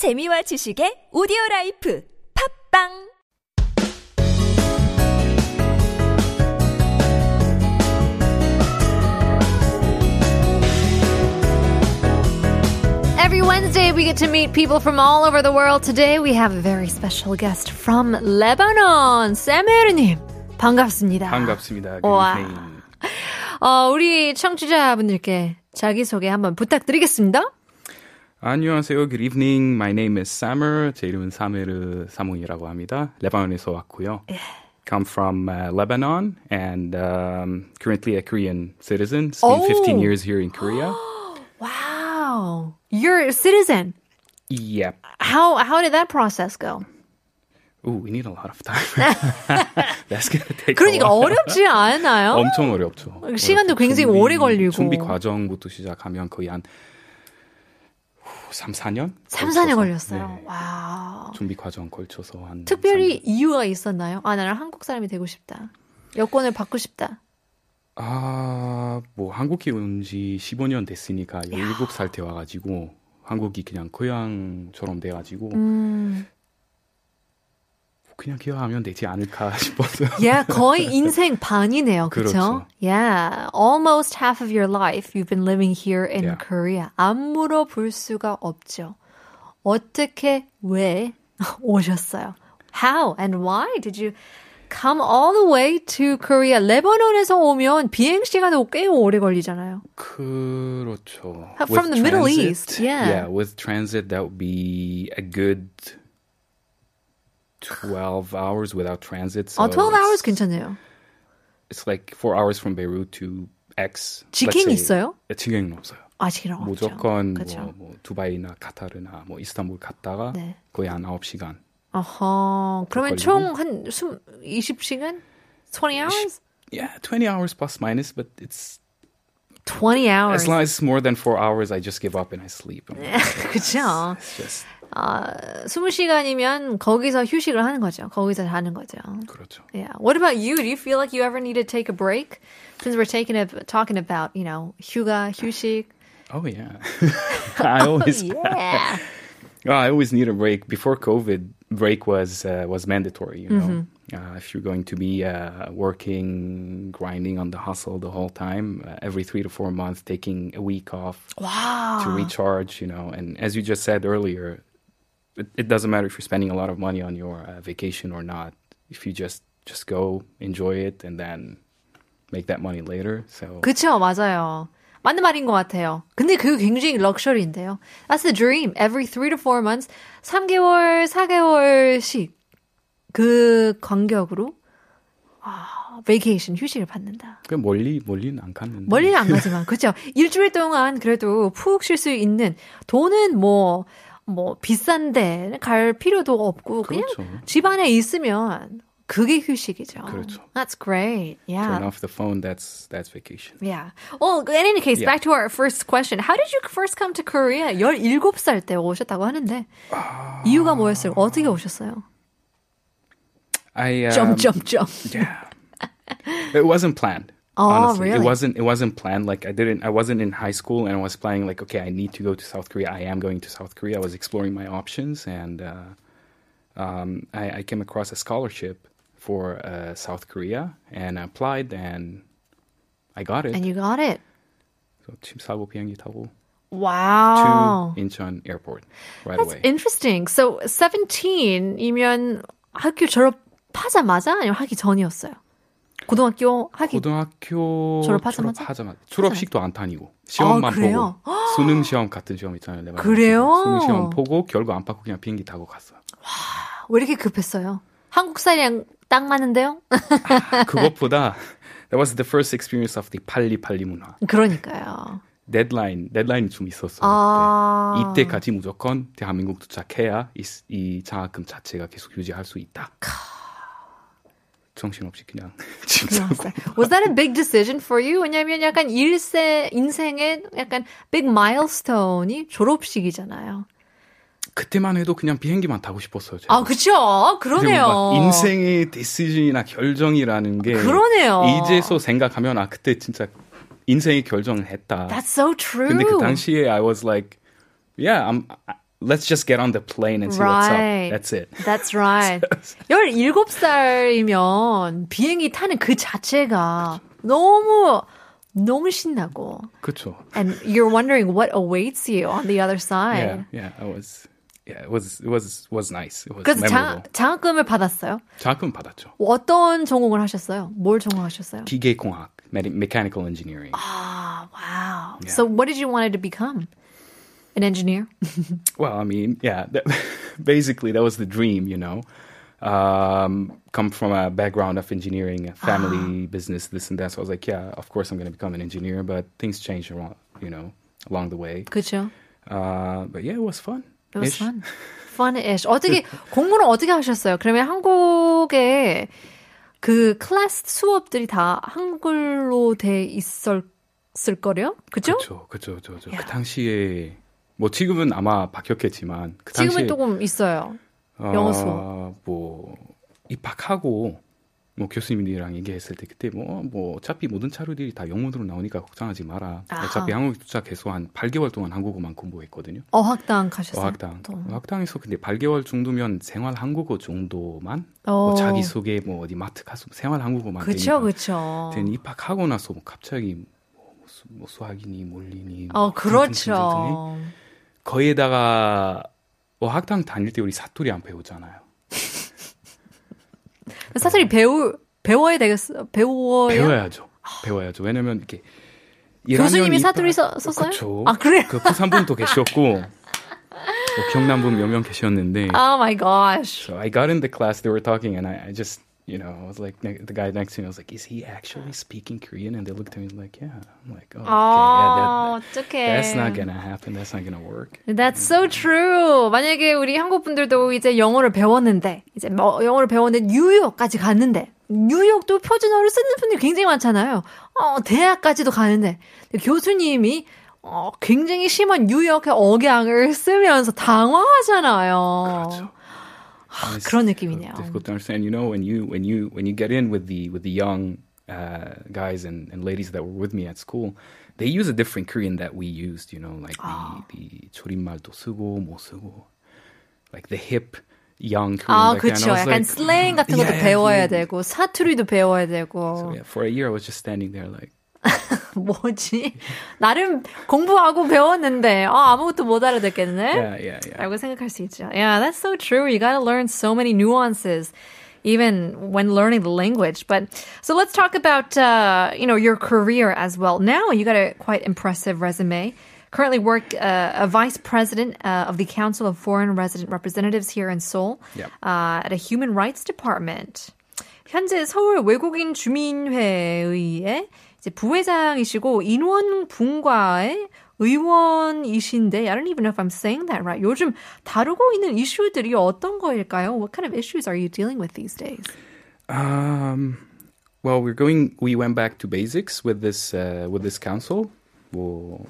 재미와 지식의 오디오 라이프 팝빵 Every Wednesday, we get to meet people from all over the world. Today, we have a very special guest from Lebanon, 사메르님. 반갑습니다. 반갑습니다. 와. 어, 우리 청취자분들께 자기소개 한번 부탁드리겠습니다. 안녕하세요. Good evening. My name is Samer. 제 이름은 사메르 사몽이라고 합니다. 레바논에서 왔고요. Come from uh, Lebanon and um, currently a Korean citizen. Spent Oh. 15 years here in Korea. Wow. You're a citizen. yep. How, how did that process go? Ooh, we need a lot of time. That's gonna take 그러니까. 어렵지 않아요? 엄청 어렵죠. 시간도 어렵죠. 굉장히 준비- 오래 걸리고. 준비 과정부터 시작하면 거의 한 3, 4년? 3, 4년 걸쳐서, 걸렸어요. 네. 와우. 준비 과정 걸쳐서 한 특별히 이유가 있었나요? 아, 나는 한국 사람이 되고 싶다. 여권을 받고 싶다. 아, 뭐 한국에 온 지 15년 됐으니까 17살 때 와가지고 한국이 그냥 고향처럼 돼가지고 음. 그냥 기억하면 되지 않을까 싶어서. Yeah, 거의 인생 반이네요. 그렇죠? 그렇죠. Yeah, almost half of your life you've been living here in Yeah. Korea. 안 물어볼 수가 없죠. 어떻게 왜 오셨어요? How and why did you come all the way to Korea? 레바논에서 오면 비행 시간도 꽤 오래 걸리잖아요. 그렇죠. From With the Middle transit, East, yeah. Yeah, with transit that would be a good 12 hours without transit. So 아, 12 hours it's- 괜찮네요. It's like 4 hours from Beirut to X. let's 직행이 say. 있어요? 네, 직행은 없어요. 아직은 없죠. 무조건 그렇죠. 뭐, 뭐 두바이나 카타르나 뭐 이스탄불 갔다가 네. 거의 한 9시간. 어허, 그러면 걸리고. 총한 20시간? 20 hours? Yeah, 20 hours plus minus, but it's 20 hours. as long as it's more than 4 hours I just give up and I sleep. I'm like, 그쵸. It's just 아, 20시간이면 거기서 휴식을 하는 거죠. 거기서 자는 거죠. 그렇죠. Yeah. What about you? Do you feel like you ever need to take a break? Since we're taking a, talking about, you know, 휴가, 휴식. Oh yeah. I always Yeah. Well, I always need a break. Before COVID, break was uh, was mandatory. You know, Mm-hmm. uh, if you're going to be uh, working, grinding on the hustle the whole time, uh, every three to four months, taking a week off wow. to recharge. You know, and as you just said earlier, it, it doesn't matter if you're spending a lot of money on your uh, vacation or not. If you just just go enjoy it and then make that money later. So 그쵸, 맞아요. 맞는 말인 것 같아요. 근데 그게 굉장히 럭셔리인데요. That's the dream. Every three to four months, 3개월, 4개월씩 그 간격으로 아, vacation, 휴식을 받는다. 그 멀리 멀리는 안 갔는데 멀리는 안 가지만, 그죠? 일주일 동안 그래도 푹 쉴 수 있는 돈은 뭐, 뭐, 비싼데 갈 필요도 없고, 그냥 그렇죠. 집 안에 있으면 그게 휴식이죠. 그렇죠. That's great. Yeah. turn off the phone. That's that's vacation. Yeah. Well, in any case, Yeah. back to our first question. How did you first come to Korea? 17살 때 오셨다고 하는데, 이유가 뭐였어요? 어떻게 오셨어요? I um, 점, 점, 점. Yeah. it wasn't planned. Oh, honestly. really? It wasn't it wasn't planned. Like I didn't I wasn't in high school and I was planning like, okay, I need to go to South Korea. I am going to South Korea. I was exploring my options and uh, um, I, I came across a scholarship for uh, South Korea and I applied and I got it. And you got it. so 침 사고 비행기 타고 Wow. to Incheon Airport right That's away. interesting. So, 17이면 학교 졸업하자마자 아니면 하기 전이었어요? 고등학교 하기 고등학교 졸업하자마자? 졸업하자마자 졸업식도 안 다니고 시험만 그래요? 보고 수능 시험 같은 시험 있잖아요. 레바논. 그래요? 수능 시험 보고 결과 안 받고 그냥 비행기 타고 갔어요. 왜 이렇게 급했어요? 한국 살이랑 딱 맞는데요? 그것보다 that was the first experience of the 팔리팔리 문화. 그러니까요. 데드라인 데드라인이 좀 있었어요. 아. 이때까지 무조건 대한민국 도착해야 이, 이 장학금 자체가 계속 유지할 수 있다. 정신없이 그냥. Was that a big decision for you? 왜냐면 약간 일세, 인생의 약간 big milestone이 졸업식이잖아요. 그때만 해도 그냥 비행기만 타고 싶었어요. 제가. 아, 그쵸? 그러네요. 막 인생의 디시전이나 결정이라는 게 그러네요. 이제서 생각하면 아 그때 진짜 인생의 결정을 했다. That's so true. 근데 그 당시에 I was like, yeah, I'm let's just get on the plane and see Right. what's up. That's it. That's right. 17살이면 비행기 타는 그 자체가 너무, 너무 신나고. 그쵸. And you're wondering what awaits you on the other Yeah, side. yeah. I was. Yeah, it was. It was. Was nice. It was 그래서 장, memorable. 장학금을 받았어요. 장학금 받았죠. 어떤 전공을 하셨어요? 뭘 전공하셨어요? 기계공학, me- mechanical engineering. Ah, wow. So what did you want to become? An engineer? Well, I mean, yeah, that, basically that was the dream, you know. Um, come from a background of engineering, a family business, this and that. So I was like, yeah, of course I'm going to become an engineer, but things changed around, you know, along the way. 그렇죠. Uh, but yeah, it was fun. It was Ish. fun. Fun-ish. 어떻게 공부는 어떻게 하셨어요? 그러면 한국에 그 클래스 수업들이 다 한글로 돼 있었을 거요? 그죠? 그렇죠, 그렇죠, 그렇죠. 그 당시에 뭐 지금은 아마 바뀌었겠지만 그 지금은 조금 있어요. 영어 수업. 어, 뭐 입학하고 뭐 교수님들이랑 얘기했을 때 그때 뭐, 뭐 어차피 모든 차류들이 다 영문으로 나오니까 걱정하지 마라. 아하. 어차피 한국 도착해서 한 8개월 동안 한국어만 공부했거든요. 어학당 가셨어요? 어학당. 또. 어학당에서 근데 8개월 정도면 생활 한국어 정도만 어. 뭐 자기 소개 뭐 어디 마트 가서 생활 한국어만. 그쵸. 근데 입학하고 나서 뭐 갑자기 뭐, 수, 뭐 수학이니 물리니 어, 뭐 그렇죠. 거기에다가 어학당 다닐 때 우리 사투리 안 배우잖아요. 사실 배우, 배워야 되겠어. 배워야. 배워야죠. 배워야죠. 왜냐면 이렇게 교수님이 1학년 사투리 써- 썼어요? 그쵸. 아, 그래요? 그 부산 분도 계셨고 뭐 경남 분 몇 명 계셨는데 Oh my gosh. So I got in the class, they were talking, and I, I just, you know, I was like, ne- the guy next to me, was like, is he actually speaking Korean? And they looked at me like, yeah. I'm like, oh, okay, yeah, that, 어, 어떡해. that's not gonna happen. That's not gonna work. That's so true. 만약에 우리 한국 분들도 이제 영어를 배웠는데, 이제 뭐 영어를 배웠는데 뉴욕까지 갔는데, 뉴욕도 표준어를 쓰는 분들이 굉장히 많잖아요. 어, 대학까지도 가는데, 교수님이 어, 굉장히 심한 뉴욕의 억양을 쓰면서 당황하잖아요. 그렇죠. And it's 그런 느낌이네요. Difficult to understand. You know, when you when you when you get in with the with the young uh, guys and, and ladies that were with me at school, they use a different Korean that we used. You know, like the the 줄임말도 쓰고 못 쓰고, like the hip young Korean. 아, back then. 그쵸. I was 약간 like, 슬랭 같은 것도 yeah, 배워야 yeah. 되고, 사투리도 배워야 되고. So yeah, for a year I was just standing there like. 뭐지? 나름 공부하고 배웠는데, 아, 아무것도 못 알아듣겠네? Yeah, yeah, yeah. 라고 생각할 수 있죠. Yeah, that's so true. You gotta learn so many nuances, even when learning the language. But, so let's talk about, uh, you know, your career as well. Now you got a quite impressive resume. Currently work uh, a vice president uh, of the Council of Foreign Resident Representatives here in Seoul Yep. uh, at a human rights department. 현재 서울 외국인 주민회의의 이제 부회장이시고 인원 분과의 의원이신데 I don't even know if I'm saying that right. 요즘 다루고 있는 이슈들이 어떤 거일까요? What kind of issues are you dealing with these days? Um, well, we're going. We went back to basics with this uh, with this council. We'll,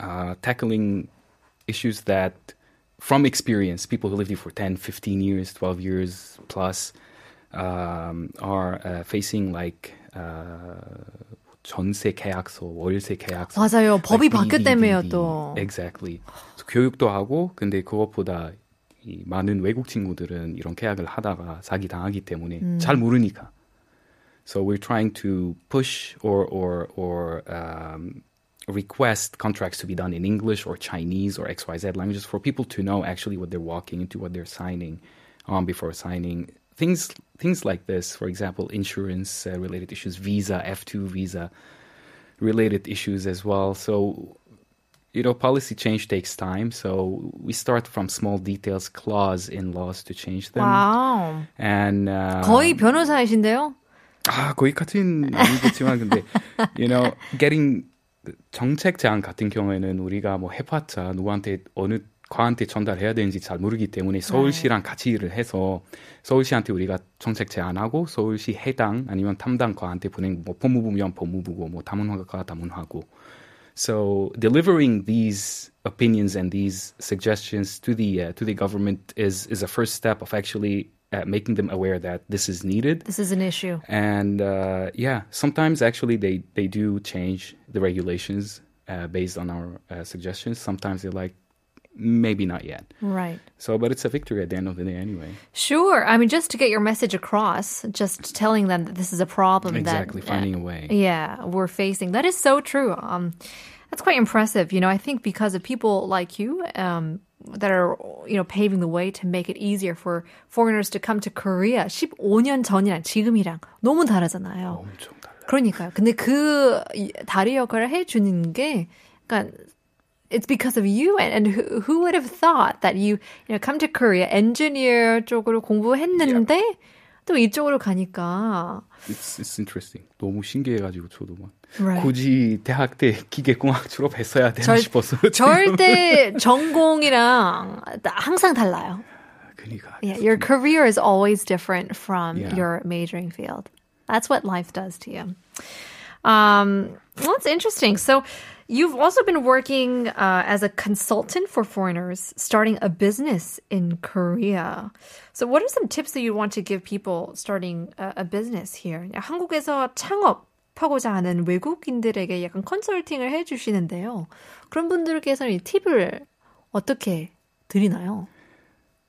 uh, tackling issues that, from experience, people who lived here for 10, 15 years, 12 years plus, um, are uh, facing like uh, 전세 계약서, 월세 계약서. 맞아요. 법이 like 바뀌었다며요, BBBB. 또. Exactly. 그래서 교육도 하고 근데 그것보다 이 많은 외국 친구들은 이런 계약을 하다가 사기 당하기 때문에 잘 모르니까. So we're trying to push or or or um, request contracts to be done in English or Chinese or XYZ languages for people to know actually what they're walking into, what they're signing on before signing. Things things like this, for example, insurance uh, related issues, visa, F2 visa related issues as well. So you know, policy change takes time. So we start from small details, clause in laws to change them. 와우. And uh, 거의 변호사이신데요? 아 거기까지는 아니겠지만 근데 you know, getting 정책 제안 같은 경우에는 우리가 뭐 해봤자 누구한테 어느 과한테 전달해야 되는지 잘 모르기 때문에 서울시랑 같이 일을 해서 서울시한테 우리가 정책 제안하고 서울시 해당 아니면 담당 과한테 보낸 뭐 법무부면 법무부고 뭐 다문화가 다문화고 So delivering these opinions and these suggestions to the uh, to the government is is a first step of actually uh, making them aware that this is needed. This is an issue. And uh, yeah, sometimes actually they they do change the regulations uh, based on our uh, suggestions. Sometimes they're like, maybe not yet. Right. So, but it's a victory at the end of the day anyway. Sure. I mean, just to get your message across, just telling them that this is a problem Exactly, that finding a way. yeah we're facing. That is so true. Um, that's quite impressive. You know, I think because of people like you, um, that are you know paving the way to make it easier for foreigners to come to Korea. 15년 전이랑 지금이랑 너무 다르잖아요. 엄청 달라요. 그러니까요. 근데 그 이- 다리 역할을 해주는 게, 그러니까 it's because of you. And, and who, who would have thought that you, you know, come to Korea, engineer 쪽으로 공부했는데 또 이쪽으로 가니까. It's, it's interesting. 너무 신기해가지고 저도 막 Right. 굳이 대학 때 기계공학 졸업했어야 되나 절- 싶었어요. 지금. 절대 전공이랑 항상 달라요. 그러니까 Yeah, your career is always different from Yeah. your majoring field. That's what life does to you. Um, well, that's interesting. So, you've also been working uh, as a consultant for foreigners, starting a business in Korea. So, what are some tips that you want to give people starting a, a business here? 한국에서 창업하고자 하는 외국인들에게 약간 컨설팅을 해주시는데요. 그런 분들께서는 이 팁을 어떻게 드리나요?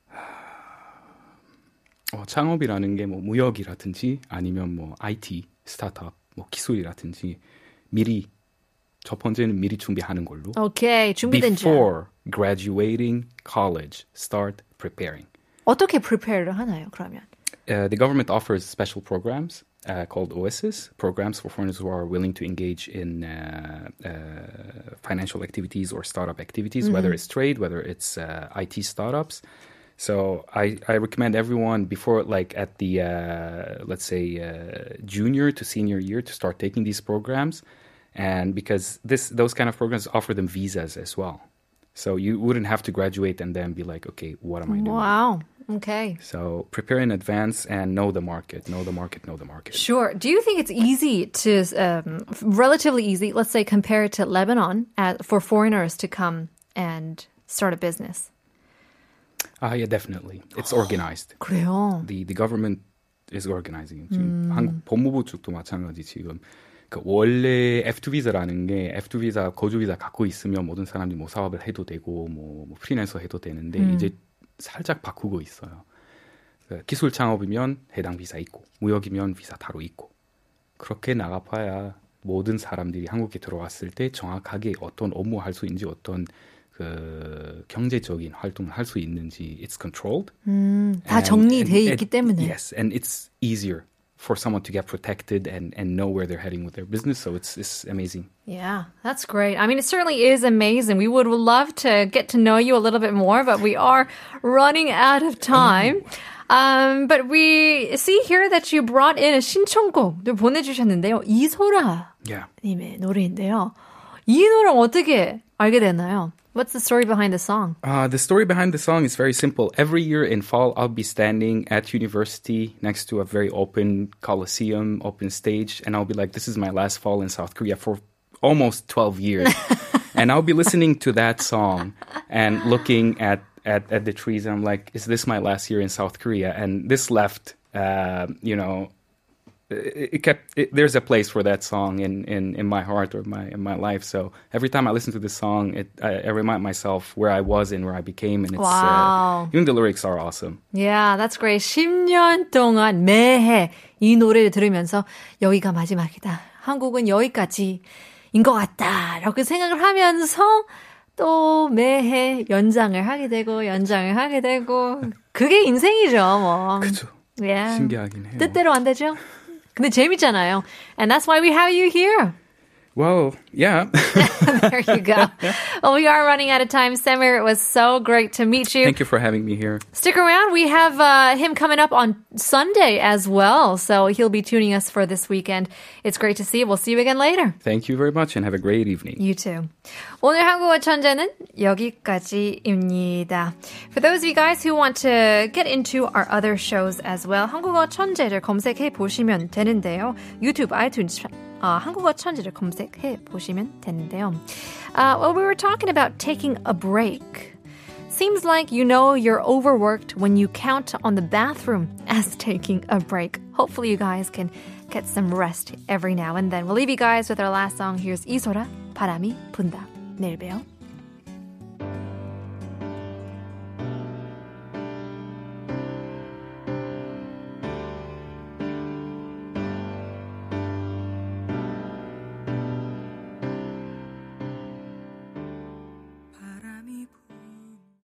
어, 창업이라는 게 뭐 무역이라든지 아니면 뭐 IT 스타트업 뭐 기술이라든지 미리 첫 번째는 미리 준비하는 걸로. Okay, 준비된 Before graduating college, start preparing. 어떻게 prepare를 하나요, 그러면? Uh, the government offers special programs uh, called OASIS, programs for foreigners who are willing to engage in uh, uh, financial activities or startup activities, mm-hmm. whether it's trade, whether it's uh, IT startups. So I, I recommend everyone before, like at the, uh, let's say, junior to senior year to start taking these programs and because this those kind of programs offer them visas as well. So you wouldn't have to graduate and then be like, okay, what am I doing? Wow. Okay. So prepare in advance and know the market. Know the market. Know the market. Sure. Do you think it's easy to, um, relatively easy, let's say compare it to Lebanon, uh, for foreigners to come and start a business? Ah, yeah, definitely. It's organized. 그래요. The the government is organizing. it. 지금 한국 법무부 쪽도 마찬가지 지금. 그 원래 F2 비자라는 게 F2 비자 거주 비자 갖고 있으면 모든 사람들이 뭐 사업을 해도 되고 뭐, 뭐 프리랜서 해도 되는데 이제 살짝 바꾸고 있어요. 그 기술 창업이면 해당 비자 있고 무역이면 비자 따로 있고 그렇게 나가봐야 모든 사람들이 한국에 들어왔을 때 정확하게 어떤 업무 할 수 있는지 어떤 그 경제적인 활동을 할 수 있는지 it's controlled. 음, 다 정리돼 있기 때문에. Yes, and it's easier for someone to get protected and, and know where they're heading with their business. So it's it's amazing. Yeah, that's great. I mean, it certainly is amazing. We would love to get to know you a little bit more, but we are running out of time. Um, but we see here that you brought in a 신청곡을 보내주셨는데요. 이소라 Yeah. 님의 노래인데요. 이 노래 어떻게 알게 됐나요? What's the story behind the song? Uh, the story behind the song is very simple. Every year in fall, I'll be standing at university next to a very open coliseum, open stage, and I'll be like, "This is my last fall in South Korea for almost 12 years," and I'll be listening to that song and looking at at, at the trees, and I'm like, "Is this my last year in South Korea?" And this left, uh, you know. It, it kept. It, there's a place for that song in, in, in my heart or my in my life. So every time I listen to this song, it I, I remind myself where I was and where I became, and it's Wow. uh, even the lyrics are awesome. Yeah, that's great. 10년 동안 매해 이 노래를 들으면서 여기가 마지막이다. 한국은 여기까지인 것 같다. 라고 생각을 하면서 또 매해 연장을 하게 되고 연장을 하게 되고 그게 인생이죠, 뭐. 그죠. Yeah. 신기하긴 해요. 뜻대로 안 되죠? 근데 재밌잖아요. And that's why we have you here. Well, yeah. there you go. Well, we are running out of time, Samer. It was so great to meet you. Thank you for having me here. Stick around. We have uh, him coming up on Sunday as well. So he'll be tuning us for this weekend. It's great to see you. We'll see you again later. Thank you very much and have a great evening. You too. 오늘 한국어 천재는 여기까지입니다. For those of you guys who want to get into our other shows as well, 한국어 천재를 검색해 보시면 되는데요. 유튜브, 아이튠즈 한국어 천지를 검색해 보시면 되는데요. Uh, well, we were talking about taking a break. Seems like you know you're overworked when you count on the bathroom as taking a break. Hopefully, you guys can get some rest every now and then. We'll leave you guys with our last song. Here's Lee Sora, Parami Punda 내일 봬요.